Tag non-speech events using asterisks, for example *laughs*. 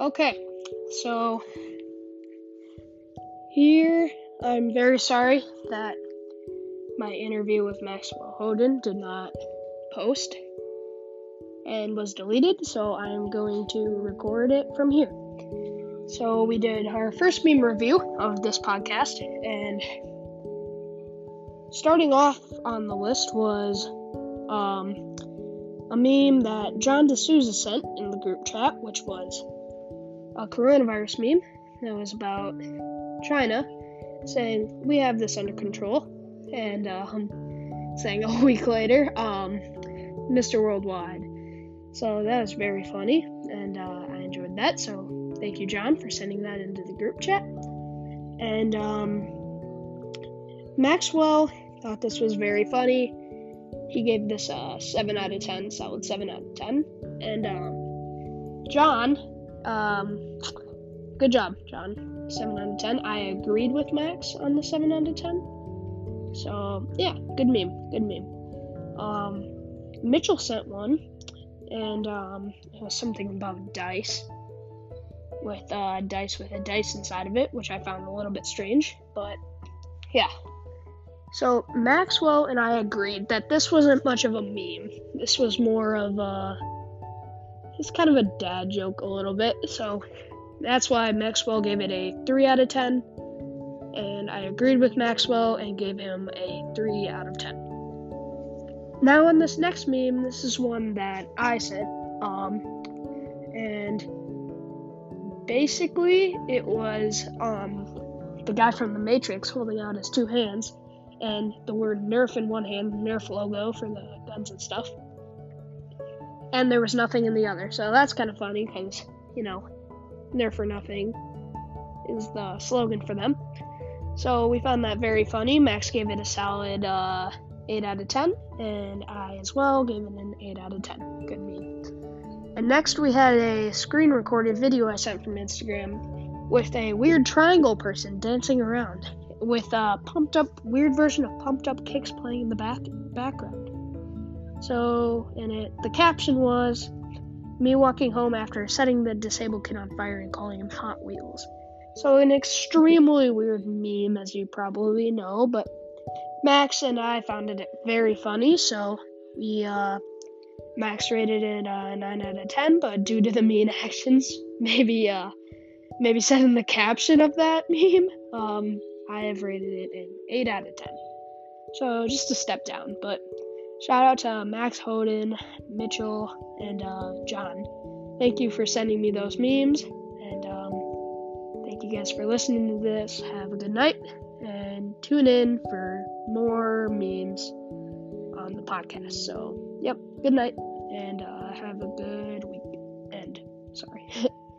Okay, so here I'm very sorry that my interview with Maxwell Holden did not post and was deleted, so I'm going to record it from here. So we did our first meme review of this podcast, and starting off on the list was um, a meme that John D'Souza sent in the group chat, which was a coronavirus meme that was about China saying we have this under control, and um, saying *laughs* a week later, um, Mr. Worldwide. So that was very funny, and uh, I enjoyed that. So thank you, John, for sending that into the group chat. And um, Maxwell thought this was very funny. He gave this a 7 out of 10, solid 7 out of 10. And um, John um, good job, John. 7 out of 10. I agreed with Max on the 7 out of 10. So, yeah, good meme. Good meme. Um, Mitchell sent one, and um, it was something about dice. With uh, dice with a dice inside of it, which I found a little bit strange, but yeah. So Maxwell and I agreed that this wasn't much of a meme. This was more of a it's kind of a dad joke a little bit. So that's why Maxwell gave it a 3 out of 10. And I agreed with Maxwell and gave him a 3 out of 10. Now, on this next meme, this is one that I said. Um, and basically, it was um, the guy from The Matrix holding out his two hands and the word Nerf in one hand, Nerf logo for the guns and stuff and there was nothing in the other. So that's kind of funny because, you know, there for nothing is the slogan for them. So we found that very funny. Max gave it a solid uh, 8 out of 10, and I as well gave it an 8 out of 10. Good meme. And next we had a screen recorded video I sent from Instagram with a weird triangle person dancing around with a pumped up, weird version of pumped up kicks playing in the back background. So, in it, the caption was me walking home after setting the disabled kid on fire and calling him Hot Wheels. So, an extremely weird meme, as you probably know, but Max and I found it very funny, so we, uh, Max rated it a 9 out of 10, but due to the mean *laughs* actions, maybe, uh, maybe setting the caption of that meme, um, I have rated it an 8 out of 10. So, just a step down, but Shout out to Max Holden, Mitchell, and uh, John. Thank you for sending me those memes, and um, thank you guys for listening to this. Have a good night, and tune in for more memes on the podcast. So, yep, good night, and uh, have a good week. End. Sorry. *laughs*